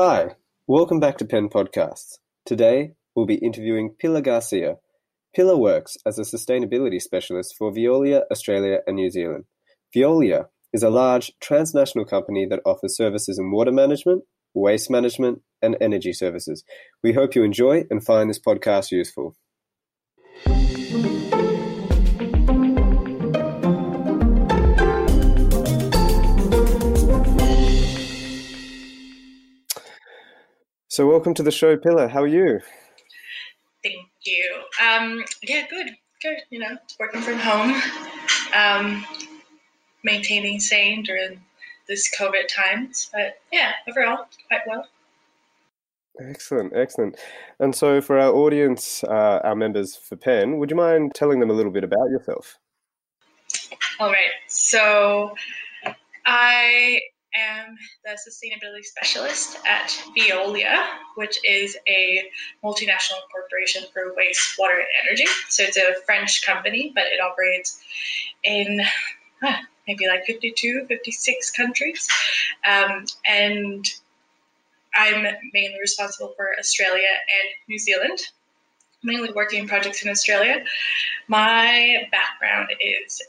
Hi, welcome back to Pen Podcasts. Today, we'll be interviewing Pilar Garcia. Pilar works as a sustainability specialist for Veolia Australia and New Zealand. Veolia is a large transnational company that offers services in water management, waste management, and energy services. We hope you enjoy and find this podcast useful. So, welcome to the show, Pilar. How are you? Thank you. Um, yeah, good, good. You know, working from home, um, maintaining sane during this COVID times, but yeah, overall quite well. Excellent, excellent. And so, for our audience, uh, our members for Pen, would you mind telling them a little bit about yourself? All right. So, I am the sustainability specialist at Veolia, which is a multinational corporation for waste, water, and energy. So it's a French company, but it operates in huh, maybe like 52, 56 countries. Um, and I'm mainly responsible for Australia and New Zealand mainly working projects in Australia. My background is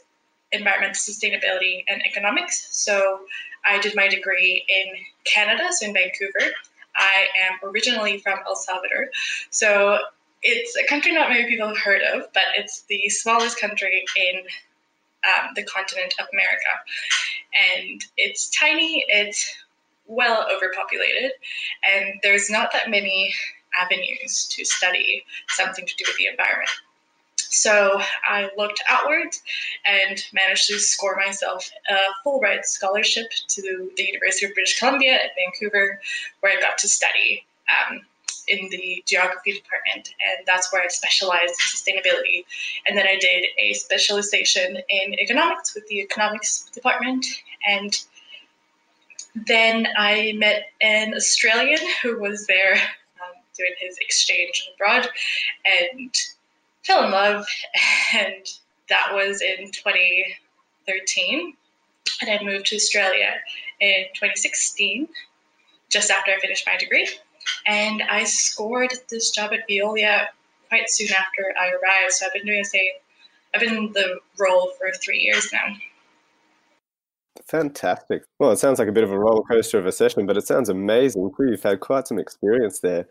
environmental sustainability and economics. So I did my degree in Canada, so in Vancouver. I am originally from El Salvador. So it's a country not many people have heard of, but it's the smallest country in um, the continent of America. And it's tiny, it's well overpopulated, and there's not that many avenues to study something to do with the environment. So I looked outward and managed to score myself a Fulbright scholarship to the University of British Columbia at Vancouver, where I got to study um, in the geography department, and that's where I specialized in sustainability. And then I did a specialization in economics with the economics department, and then I met an Australian who was there um, doing his exchange abroad, and fell in love, and that was in 2013. And I moved to Australia in 2016, just after I finished my degree. And I scored this job at Veolia quite soon after I arrived. So I've been doing the same, I've been in the role for three years now. Fantastic. Well, it sounds like a bit of a roller coaster of a session, but it sounds amazing. You've had quite some experience there.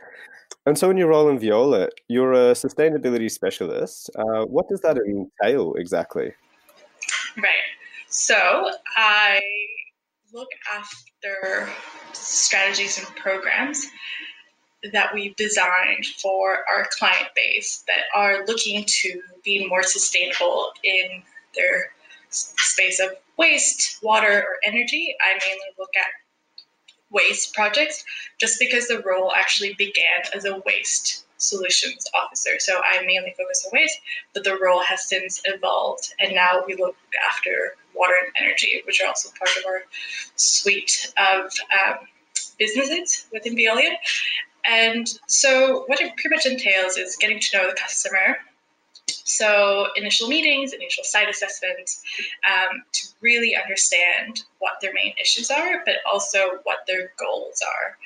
And so, in your role in Veolia, you're a sustainability specialist. Uh, what does that entail exactly? Right. So, I look after strategies and programs that we've designed for our client base that are looking to be more sustainable in their space of waste, water, or energy. I mainly look at waste projects just because the role actually began as a waste solutions officer. So I mainly focus on waste, but the role has since evolved and now we look after water and energy, which are also part of our suite of um, businesses within Veolia. And so what it pretty much entails is getting to know the customer, so, initial meetings, initial site assessments um, to really understand what their main issues are, but also what their goals are.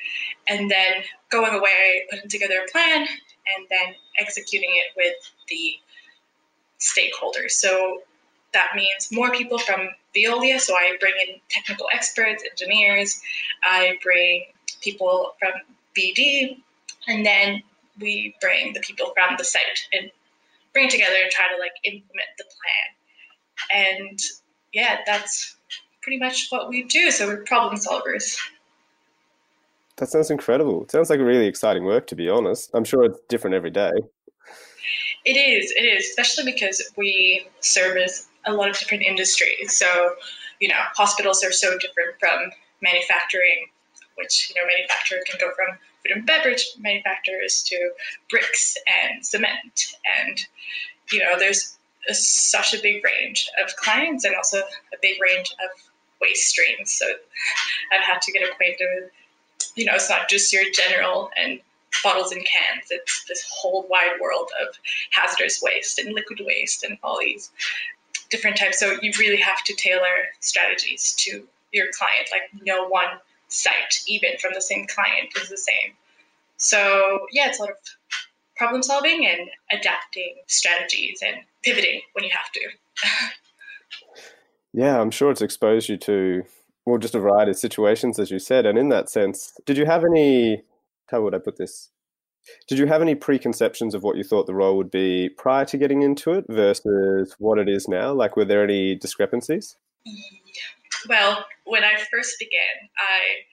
And then going away, putting together a plan, and then executing it with the stakeholders. So, that means more people from Veolia. So, I bring in technical experts, engineers, I bring people from BD, and then we bring the people from the site and bring it together and try to like implement the plan. And yeah, that's pretty much what we do. So we're problem solvers. That sounds incredible. It sounds like really exciting work, to be honest. I'm sure it's different every day. It is. It is, especially because we service a lot of different industries. So, you know, hospitals are so different from manufacturing, which you know, manufacturing can go from food and beverage manufacturers to bricks and cement. And, you know, there's a, such a big range of clients and also a big range of waste streams. So I've had to get acquainted with, you know, it's not just your general and bottles and cans. It's this whole wide world of hazardous waste and liquid waste and all these different types. So you really have to tailor strategies to your client. Like no one site, even from the same client, is the same. So yeah, it's a lot of problem solving and adapting strategies and pivoting when you have to. yeah, I'm sure it's exposed you to well, just a variety of situations, as you said. And in that sense, did you have any? How would I put this? Did you have any preconceptions of what you thought the role would be prior to getting into it versus what it is now? Like, were there any discrepancies? Well, when I first began, I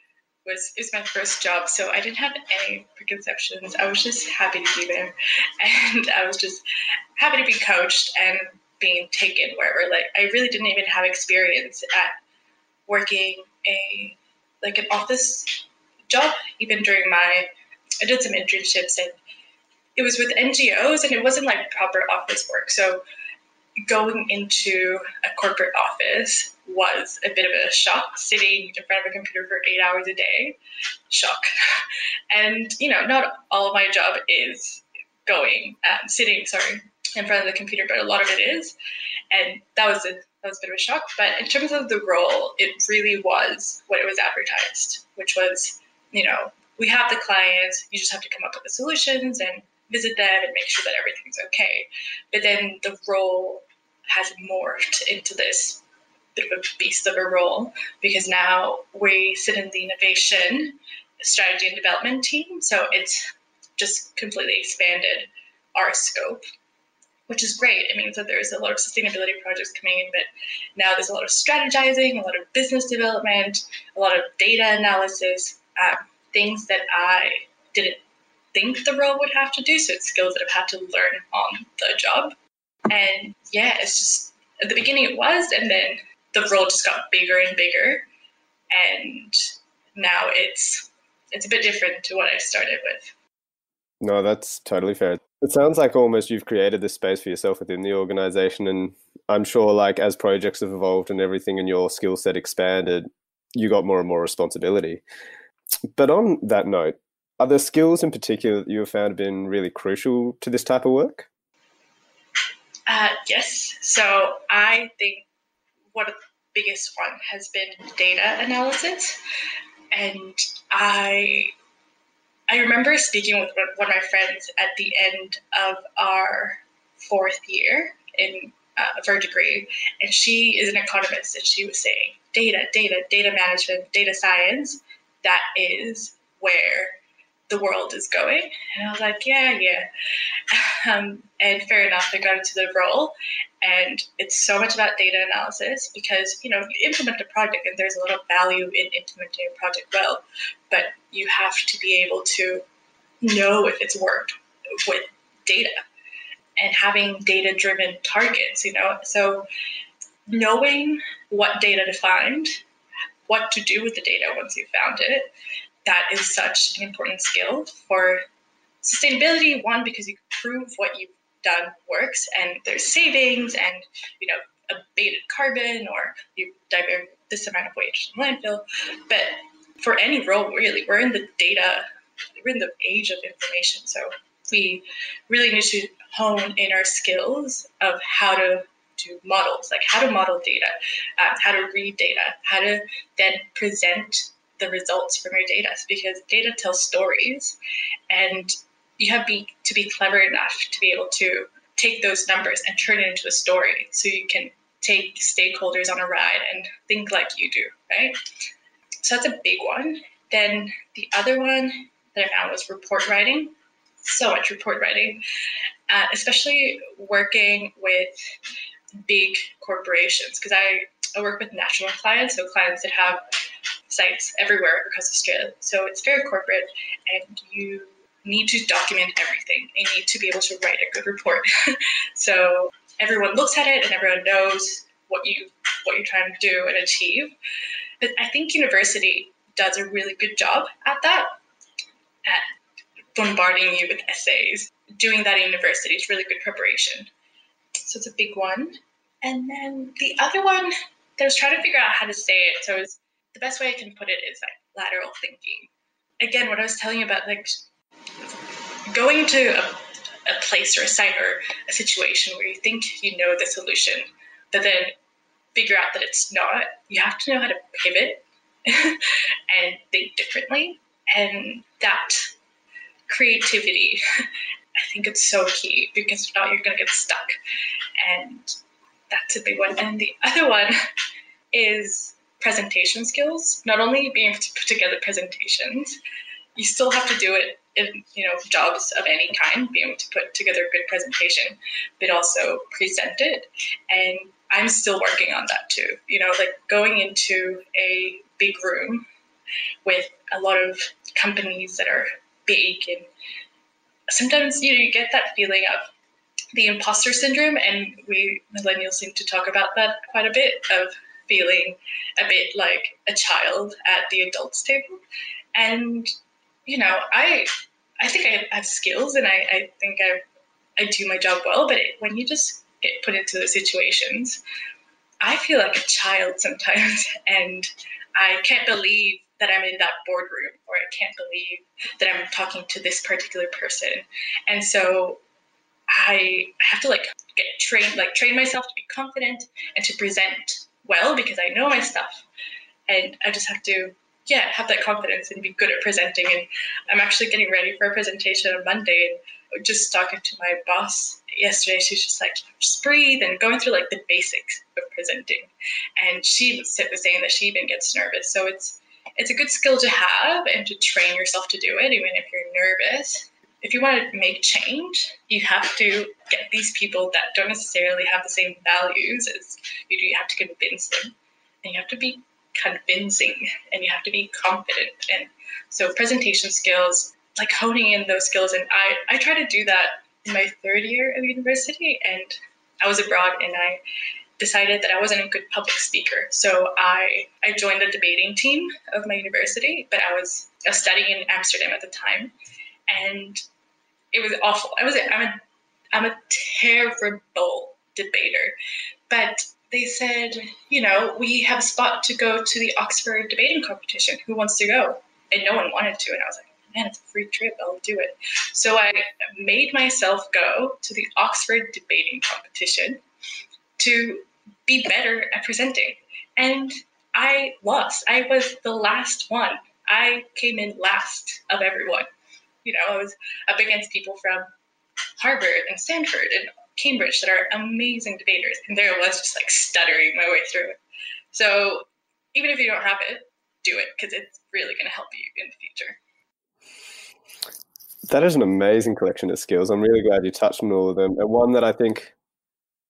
was it was my first job, so I didn't have any preconceptions. I was just happy to be there, and I was just happy to be coached and being taken wherever. Like, I really didn't even have experience at working a like an office job, even during my I did some internships and it was with NGOs and it wasn't like proper office work. So going into a corporate office was a bit of a shock. Sitting in front of a computer for eight hours a day shock. And you know not all of my job is going um, sitting sorry in front of the computer but a lot of it is. And that was a that was a bit of a shock. But in terms of the role it really was what it was advertised which was you know we have the clients you just have to come up with the solutions and visit them and make sure that everything's okay. But then the role has morphed into this bit of a beast of a role because now we sit in the innovation strategy and development team. So it's just completely expanded our scope, which is great. It means that there's a lot of sustainability projects coming in, but now there's a lot of strategizing, a lot of business development, a lot of data analysis, um, things that I didn't think the role would have to do. So it's skills that I've had to learn on the job. And yeah, it's just at the beginning it was, and then the role just got bigger and bigger. And now it's it's a bit different to what I started with. No, that's totally fair. It sounds like almost you've created this space for yourself within the organization. And I'm sure, like, as projects have evolved and everything and your skill set expanded, you got more and more responsibility. But on that note, are there skills in particular that you have found have been really crucial to this type of work? Uh, yes. So I think one of the biggest one has been data analysis, and I I remember speaking with one of my friends at the end of our fourth year in uh, for a degree, and she is an economist, and she was saying data, data, data management, data science. That is where the world is going. And I was like, yeah, yeah. Um, and fair enough, I got into the role. And it's so much about data analysis because, you know, you implement a project and there's a lot of value in implementing a project well, but you have to be able to know if it's worked with data and having data driven targets, you know. So knowing what data to find, what to do with the data once you've found it, that is such an important skill for sustainability. One, because you prove what you've done works and there's savings and, you know, abated carbon or you divert this amount of waste from landfill. But for any role, really, we're in the data, we're in the age of information. So we really need to hone in our skills of how to do models, like how to model data, uh, how to read data, how to then present the results from your data because data tells stories and you have be, to be clever enough to be able to take those numbers and turn it into a story so you can take stakeholders on a ride and think like you do, right? So that's a big one. Then the other one that I found was report writing. So much report writing, uh, especially working with big corporations because I, I work with national clients, so clients that have sites everywhere across Australia. So it's very corporate, and you need to document everything. You need to be able to write a good report. so everyone looks at it and everyone knows what you what you're trying to do and achieve. But I think university does a really good job at that, at bombarding you with essays. Doing that in university is really good preparation. So it's a big one. And then the other one I was trying to figure out how to say it. So was, the best way I can put it is like lateral thinking. Again, what I was telling you about like going to a, a place or a site or a situation where you think you know the solution, but then figure out that it's not. You have to know how to pivot and think differently. And that creativity, I think it's so key because if not, you're going to get stuck. And that's a big one. And the other one is presentation skills. Not only being able to put together presentations, you still have to do it in you know jobs of any kind, being able to put together a good presentation, but also present it. And I'm still working on that too. You know, like going into a big room with a lot of companies that are big and sometimes you know you get that feeling of the imposter syndrome and we millennials seem to talk about that quite a bit of feeling a bit like a child at the adults table. And you know i i think i have skills and i, I think i i do my job well but it, when you just get put into those situations i feel like a child sometimes. And i can't believe that i'm in that boardroom or i can't believe that i'm talking to this particular person. And so I have to like get trained, like train myself to be confident and to present well because I know my stuff. And I just have to, yeah, have that confidence and be good at presenting. And I'm actually getting ready for a presentation on Monday and just talking to my boss yesterday. She's just like, just breathe and going through like the basics of presenting. And she was saying that she even gets nervous. So it's, it's a good skill to have and to train yourself to do it, even if you're nervous if you want to make change, you have to get these people that don't necessarily have the same values as you do. You have to convince them, and you have to be convincing, and you have to be confident. And so, presentation skills, like honing in those skills, and I I try to do that in my third year of university, and I was abroad, and I decided that I wasn't a good public speaker. So I I joined the debating team of my university, but I was, I was studying in Amsterdam at the time and it was awful. I was I'm a I'm a terrible debater, but they said, you know, we have a spot to go to the Oxford debating competition. Who wants to go? And no one wanted to, and I was like, man, it's a free trip. I'll do it. So I made myself go to the Oxford debating competition to be better at presenting. And I lost. I was the last one. I came in last of everyone. You know, I was up against people from Harvard and Stanford and Cambridge that are amazing debaters, and there I was just like stuttering my way through it. So even if you don't have it, do it because it's really going to help you in the future. That is an amazing collection of skills. I'm really glad you touched on all of them. And one that I think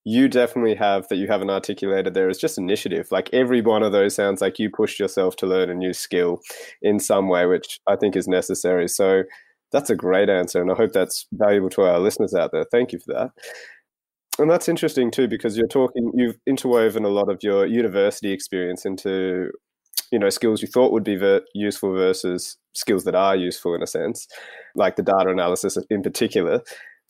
you definitely have that you haven't articulated there is just initiative. Like every one of those sounds like you pushed yourself to learn a new skill in some way, which I think is necessary. So that's a great answer, and I hope that's valuable to our listeners out there. Thank you for that. And that's interesting too, because you're talking, you've interwoven a lot of your university experience into, you know, skills you thought would be ver- useful versus skills that are useful in a sense, like the data analysis in particular.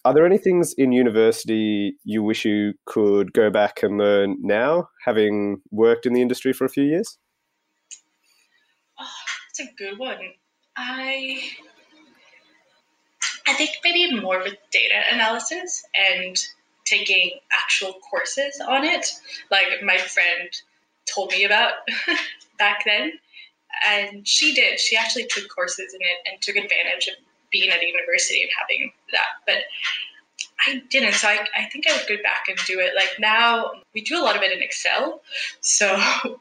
Are there any things in university you wish you could go back and learn now, having worked in the industry for a few years? Oh, that's a good one. I I think maybe more with data analysis and taking actual courses on it, like my friend told me about back then. And she did. She actually took courses in it and took advantage of being at a university and having that. But I didn't. So I, I think I would go back and do it. Like now, we do a lot of it in Excel. So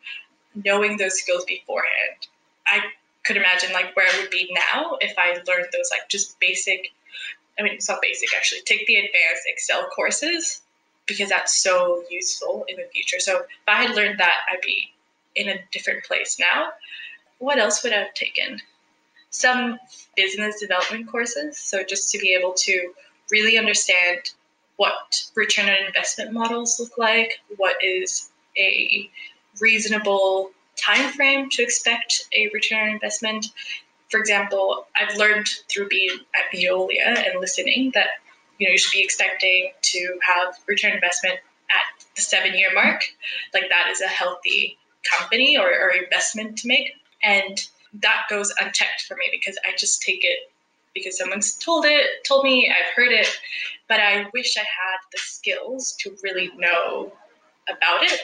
knowing those skills beforehand, I could imagine like where I would be now if I learned those like just basic I mean, it's not basic actually. Take the advanced Excel courses because that's so useful in the future. So if I had learned that, I'd be in a different place now. What else would I have taken? Some business development courses. So just to be able to really understand what return on investment models look like, what is a reasonable time frame to expect a return on investment, for example, I've learned through being at Veolia and listening that you know you should be expecting to have return investment at the seven year mark. Like that is a healthy company or, or investment to make. And that goes unchecked for me because I just take it because someone's told it, told me, I've heard it, but I wish I had the skills to really know about it.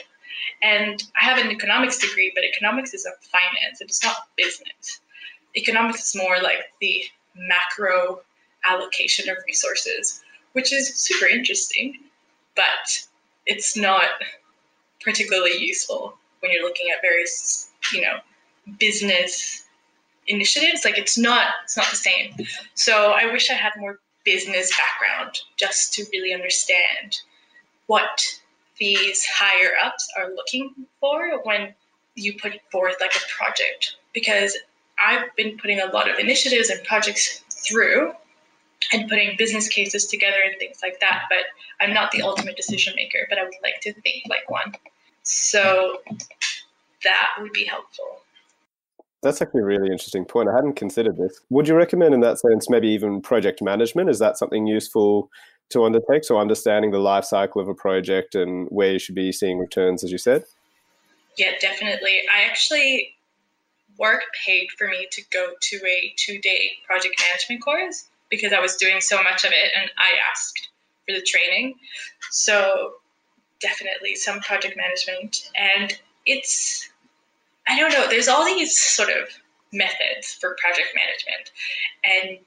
And I have an economics degree, but economics is a finance, it's not business. Economics is more like the macro allocation of resources, which is super interesting, but it's not particularly useful when you're looking at various, you know, business initiatives. Like it's not it's not the same. So I wish I had more business background just to really understand what these higher ups are looking for when you put forth like a project because I've been putting a lot of initiatives and projects through and putting business cases together and things like that. But I'm not the ultimate decision maker, but I would like to think like one. So that would be helpful. That's actually a really interesting point. I hadn't considered this. Would you recommend, in that sense, maybe even project management? Is that something useful to undertake? So, understanding the life cycle of a project and where you should be seeing returns, as you said? Yeah, definitely. I actually work paid for me to go to a two day project management course because I was doing so much of it and I asked for the training. So, definitely some project management. And it's I don't know, there's all these sort of methods for project management. And,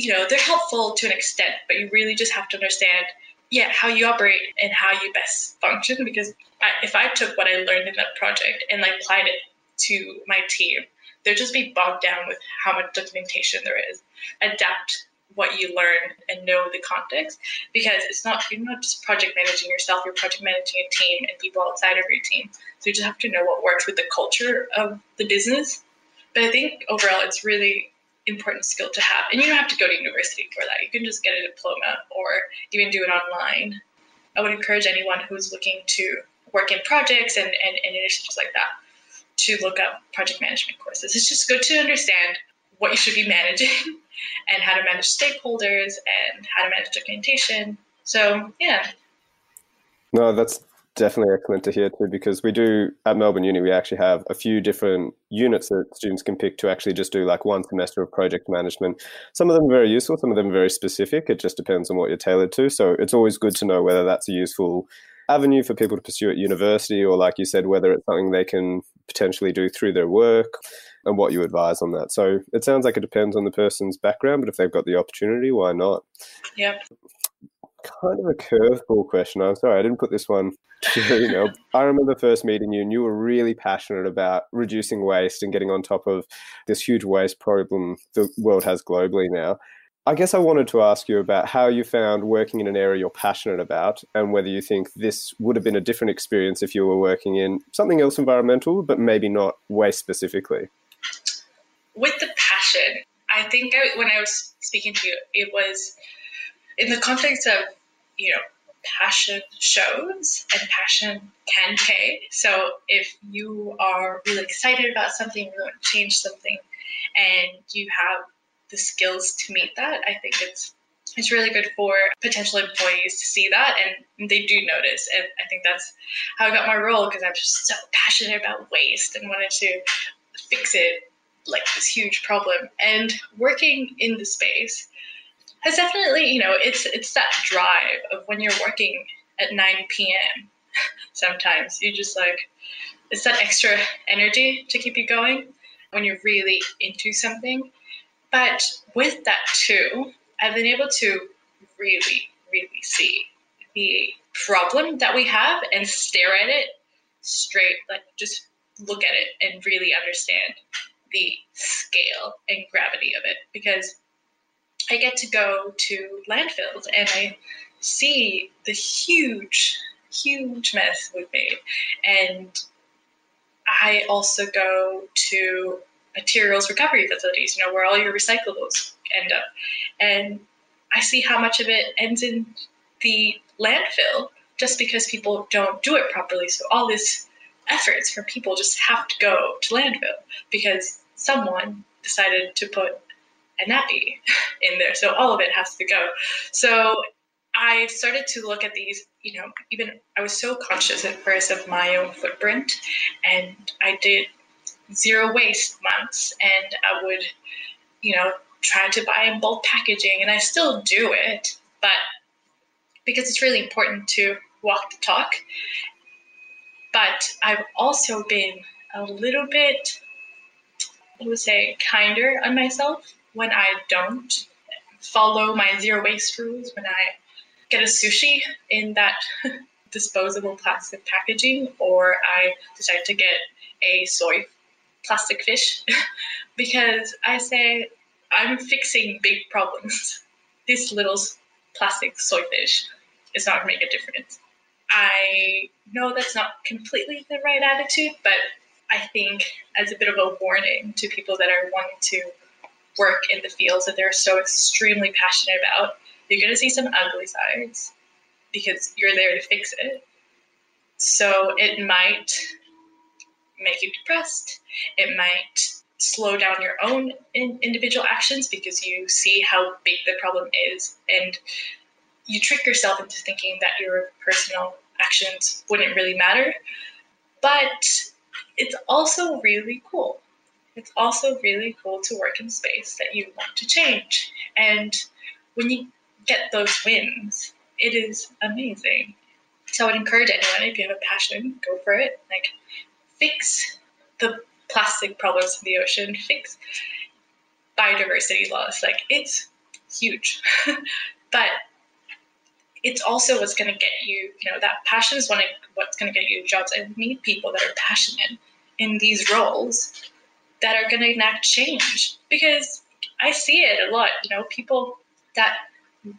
you know, they're helpful to an extent, but you really just have to understand, yeah, how you operate and how you best function. Because I, if I took what I learned in that project and like applied it to my team, they'd just be bogged down with how much documentation there is. Adapt what you learn and know the context because it's not you're not just project managing yourself you're project managing a team and people outside of your team so you just have to know what works with the culture of the business but i think overall it's really important skill to have and you don't have to go to university for that you can just get a diploma or even do it online i would encourage anyone who's looking to work in projects and, and, and initiatives like that to look up project management courses it's just good to understand what you should be managing and how to manage stakeholders and how to manage documentation. So, yeah. No, that's definitely excellent to hear too, because we do at Melbourne Uni, we actually have a few different units that students can pick to actually just do like one semester of project management. Some of them are very useful, some of them are very specific. It just depends on what you're tailored to. So it's always good to know whether that's a useful avenue for people to pursue at university or, like you said, whether it's something they can potentially do through their work and what you advise on that. So it sounds like it depends on the person's background, but if they've got the opportunity, why not? Yep. Kind of a curveball question. I'm sorry, I didn't put this one your email. I remember first meeting you, and you were really passionate about reducing waste and getting on top of this huge waste problem the world has globally now. I guess I wanted to ask you about how you found working in an area you're passionate about and whether you think this would have been a different experience if you were working in something else environmental, but maybe not waste specifically with the passion, I think I, when I was speaking to you, it was in the context of, you know, passion shows and passion can pay. So if you are really excited about something, you want to change something, and you have the skills to meet that, I think it's it's really good for potential employees to see that and they do notice and i think that's how i got my role because i'm just so passionate about waste and wanted to fix it like this huge problem. And working in the space has definitely, you know, it's it's that drive of when you're working at 9 p.m. Sometimes you just like it's that extra energy to keep you going when you're really into something. But with that too, I've been able to really, really see the problem that we have and stare at it straight, like just look at it and really understand the scale and gravity of it because I get to go to landfills and I see the huge, huge mess we've made. And I also go to materials recovery facilities, you know, where all your recyclables end up. And I see how much of it ends in the landfill just because people don't do it properly. So all this efforts from people just have to go to landfill because someone decided to put a nappy in there. So all of it has to go. So I started to look at these, you know, even I was so conscious at first of my own footprint, and I did zero waste months, and I would, you know, try to buy in bulk packaging, and I still do it, but because it's really important to walk the talk. But I've also been a little bit, I would say, kinder on myself when I don't follow my zero waste rules, when I get a sushi in that disposable plastic packaging, or I decide to get a soy plastic fish because I say I'm fixing big problems. this little plastic soy fish is not going to make a difference. I know that's not completely the right attitude, but I think as a bit of a warning to people that are wanting to work in the fields that they're so extremely passionate about, you're going to see some ugly sides because you're there to fix it. So it might make you depressed. It might slow down your own in individual actions because you see how big the problem is and you trick yourself into thinking that your personal actions wouldn't really matter. But it's also really cool. It's also really cool to work in space that you want to change. And when you get those wins, it is amazing. So I would encourage anyone, if you have a passion, go for it. Like, fix the plastic problems in the ocean, fix biodiversity loss. Like it's huge. but it's also what's going to get you, you know, that passion is what's going to get you jobs. I need people that are passionate in these roles that are going to enact change because I see it a lot, you know, people that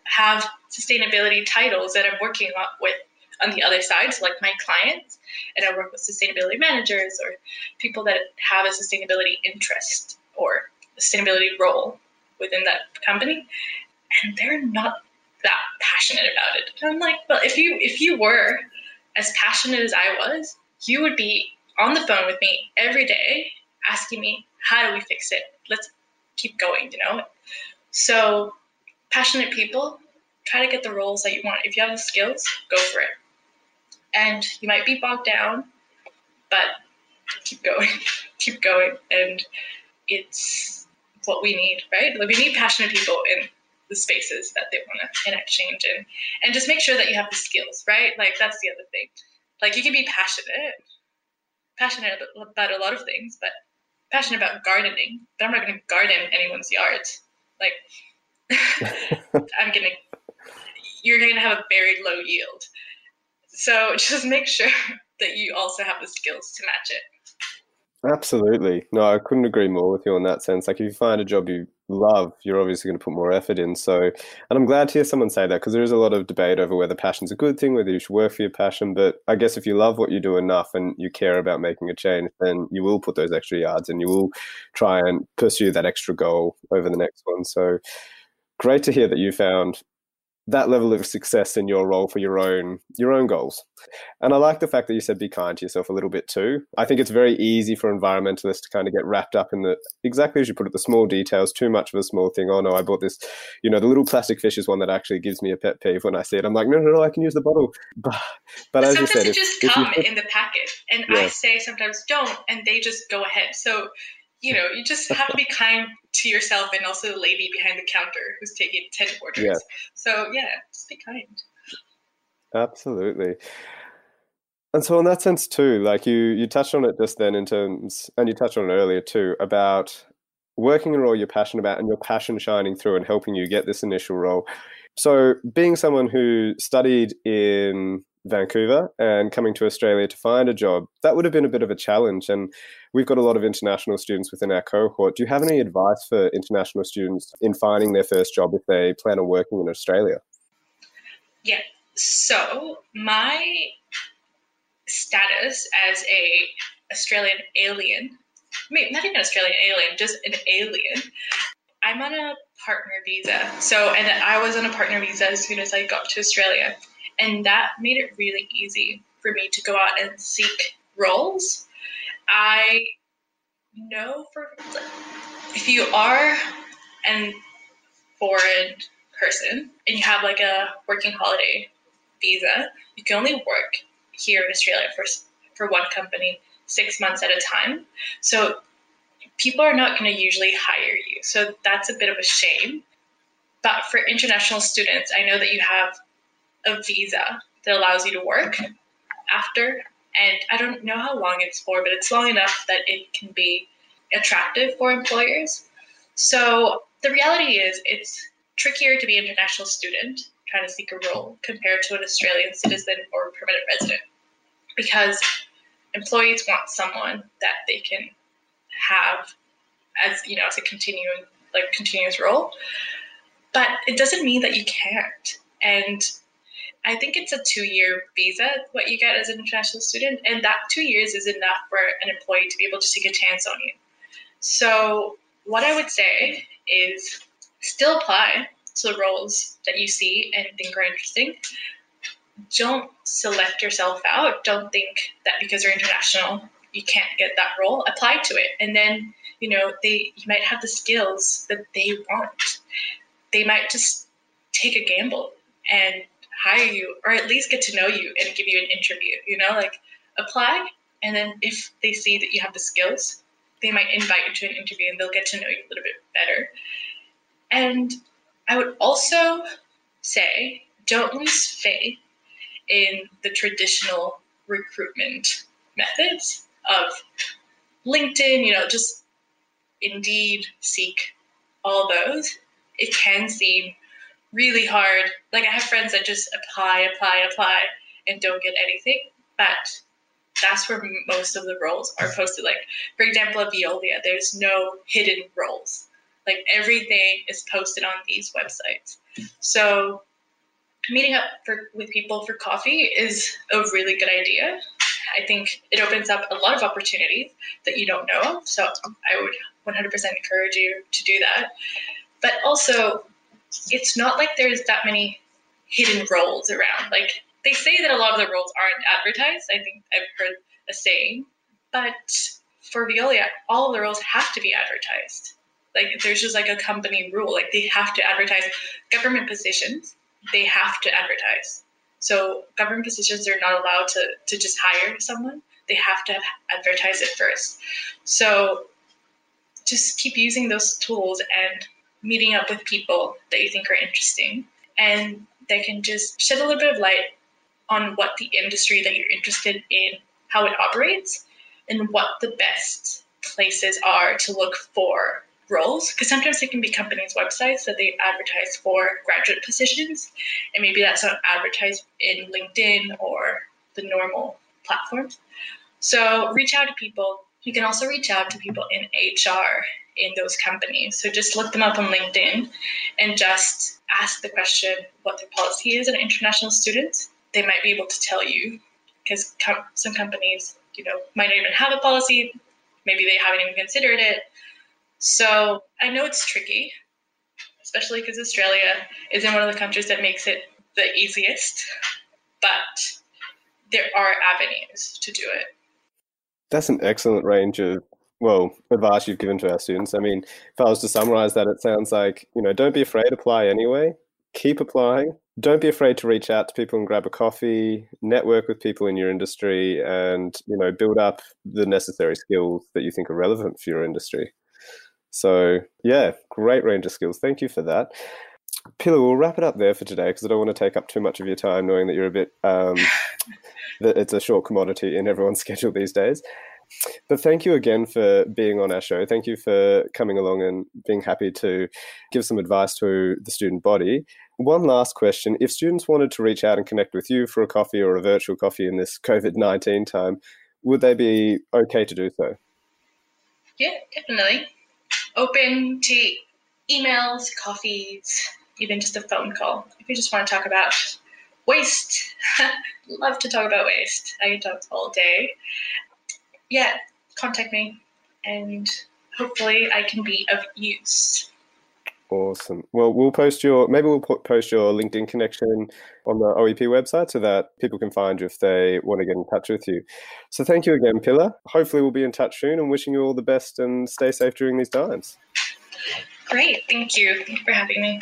have sustainability titles that I'm working a lot with on the other side, so like my clients, and I work with sustainability managers or people that have a sustainability interest or sustainability role within that company, and they're not that passionate about it. And I'm like, well, if you if you were as passionate as I was, you would be on the phone with me every day asking me, how do we fix it? Let's keep going, you know? So passionate people try to get the roles that you want. If you have the skills, go for it and you might be bogged down, but keep going, keep going, and it's what we need, right? Like we need passionate people in the spaces that they want to enact change in, and just make sure that you have the skills, right? Like that's the other thing. Like you can be passionate, passionate about a lot of things, but passionate about gardening, but I'm not going to garden anyone's yard. Like I'm gonna, you're going to have a very low yield. So just make sure that you also have the skills to match it. Absolutely. No, I couldn't agree more with you on that sense. Like, if you find a job you love, you're obviously going to put more effort in. So, and I'm glad to hear someone say that because there is a lot of debate over whether passion's a good thing, whether you should work for your passion. But I guess if you love what you do enough and you care about making a change, then you will put those extra yards and you will try and pursue that extra goal over the next one. So, great to hear that you found that level of success in your role for your own your own goals. And I like the fact that you said be kind to yourself a little bit too. I think it's very easy for environmentalists to kind of get wrapped up in the exactly as you put it, the small details, too much of a small thing. Oh no, I bought this, you know, the little plastic fish is one that actually gives me a pet peeve when I see it. I'm like, no, no, no, I can use the bottle. But, but as sometimes you said, it just come you, in the packet. And yeah. I say sometimes don't, and they just go ahead. So you know, you just have to be kind to yourself and also the lady behind the counter who's taking 10 orders. Yeah. So, yeah, just be kind. Absolutely. And so, in that sense, too, like you, you touched on it just then in terms, and you touched on it earlier too, about working in a role you're passionate about and your passion shining through and helping you get this initial role. So, being someone who studied in Vancouver and coming to Australia to find a job, that would have been a bit of a challenge. And we've got a lot of international students within our cohort. Do you have any advice for international students in finding their first job if they plan on working in Australia? Yeah. So my status as a Australian alien, I mean, not even Australian alien, just an alien. I'm on a partner visa. So, and I was on a partner visa as soon as I got to Australia. And that made it really easy for me to go out and seek roles. I know for if you are an foreign person and you have like a working holiday visa, you can only work here in Australia for for one company six months at a time. So people are not going to usually hire you. So that's a bit of a shame. But for international students, I know that you have a visa that allows you to work after. And I don't know how long it's for, but it's long enough that it can be attractive for employers. So the reality is, it's trickier to be an international student trying to seek a role compared to an Australian citizen or permanent resident because employees want someone that they can have as you know as a continuing like continuous role. But it doesn't mean that you can't. And i think it's a two year visa what you get as an international student and that two years is enough for an employee to be able to take a chance on you so what i would say is still apply to the roles that you see and think are interesting don't select yourself out. Don't think that because you're international, you can't get that role. Apply to it. And then, you know, they you might have the skills that they want. They might just take a gamble and hire you or at least get to know you and give you an interview. You know, like apply and then if they see that you have the skills, they might invite you to an interview and they'll get to know you a little bit better. And I would also say don't lose faith in the traditional recruitment methods of LinkedIn, you know, just Indeed, Seek, all those. It can seem really hard. Like I have friends that just apply, apply, apply, and don't get anything. But that's where most of the roles are posted. Like, for example, at Veolia, there's no hidden roles. Like everything is posted on these websites. So meeting up for, with people for coffee is a really good idea. I think it opens up a lot of opportunities that you don't know of. So I would 100% encourage you to do that. But also, it's not like there's that many hidden roles around. Like they say that a lot of the roles aren't advertised. I think I've heard a saying, but for Veolia, all the roles have to be advertised. Like there's just like a company rule. Like they have to advertise government positions they have to advertise. So government positions are not allowed to, to just hire someone. They have to advertise it first. So just keep using those tools and meeting up with people that you think are interesting. And they can just shed a little bit of light on what the industry that you're interested in, how it operates, and what the best places are to look for roles because sometimes it can be companies' websites that they advertise for graduate positions, and maybe that's not advertised in LinkedIn or the normal platforms. So reach out to people. You can also reach out to people in HR in those companies. So just look them up on LinkedIn and just ask the question what their policy is on international students. They might be able to tell you because com- some companies, you know, might not even have a policy. Maybe they haven't even considered it. So I know it's tricky, especially because Australia isn't one of the countries that makes it the easiest, but there are avenues to do it. That's an excellent range of well advice you've given to our students. I mean, if I was to summarize that, it sounds like you know don't be afraid, apply anyway. Keep applying. Don't be afraid to reach out to people and grab a coffee. Network with people in your industry, and you know build up the necessary skills that you think are relevant for your industry. So, yeah, great range of skills. Thank you for that. Pilar, we'll wrap it up there for today because I don't want to take up too much of your time, knowing that you're a bit um, that it's a short commodity in everyone's schedule these days. But thank you again for being on our show. Thank you for coming along and being happy to give some advice to the student body. One last question. If students wanted to reach out and connect with you for a coffee or a virtual coffee in this COVID 19 time, would they be okay to do so? Yeah, definitely open to emails, coffees, even just a phone call. If you just want to talk about waste, love to talk about waste. I can talk all day. Yeah, contact me and hopefully I can be of use. Awesome. Well, we'll post your maybe we'll post your LinkedIn connection on the OEP website so that people can find you if they want to get in touch with you. So thank you again, Pilar. Hopefully, we'll be in touch soon and wishing you all the best and stay safe during these times. Great. Thank you. Thank you for having me.